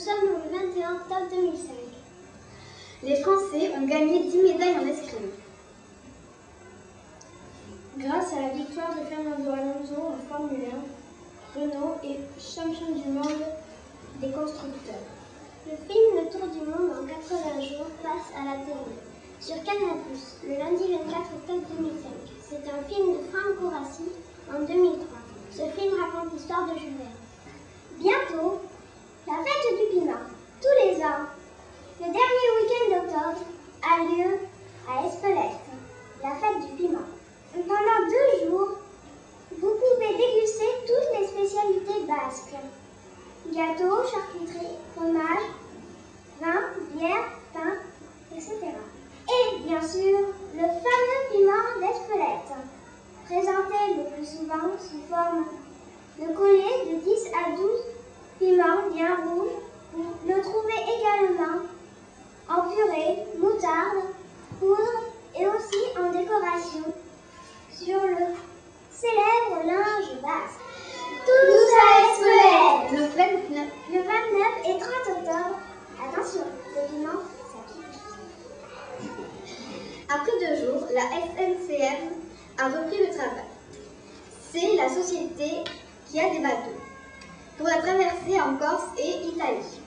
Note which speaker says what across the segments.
Speaker 1: sommes le 21 octobre 2005.
Speaker 2: Les Français ont gagné 10 médailles en escrime.
Speaker 1: Grâce à la victoire de Fernando Alonso en Formule 1, Renault est champion du monde des constructeurs. Le film Le Tour du Monde en 80 jours passe à la télé. Sur Canal+, le lundi 24 octobre 2005. C'est un film de Franco Rassi en 2003. Ce film raconte l'histoire de Jules. Bientôt, la fête du piment, tous les ans, le dernier week-end d'octobre, a lieu à Espelette, la fête du piment. Pendant deux jours, vous pouvez déguster toutes les spécialités basques. Gâteaux, charcuterie, fromage, vin, bière, pain, etc. Et bien sûr, le fameux piment d'Espelette, présenté le plus souvent sous forme de collier de 10 à 12 piments bien rouges. Vous le trouvez également en purée, moutarde, poudre et aussi en décoration sur le célèbre linge basque. Tout ça Espelette
Speaker 2: Le 29,
Speaker 1: le 29 et 30 octobre, attention, le piment, ça pique.
Speaker 2: après deux jours, la SNCF a repris le travail. C'est la société qui a des bateaux pour la traversée en Corse et Italie.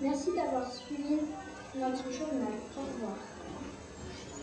Speaker 1: Merci d'avoir suivi notre journal. Au revoir.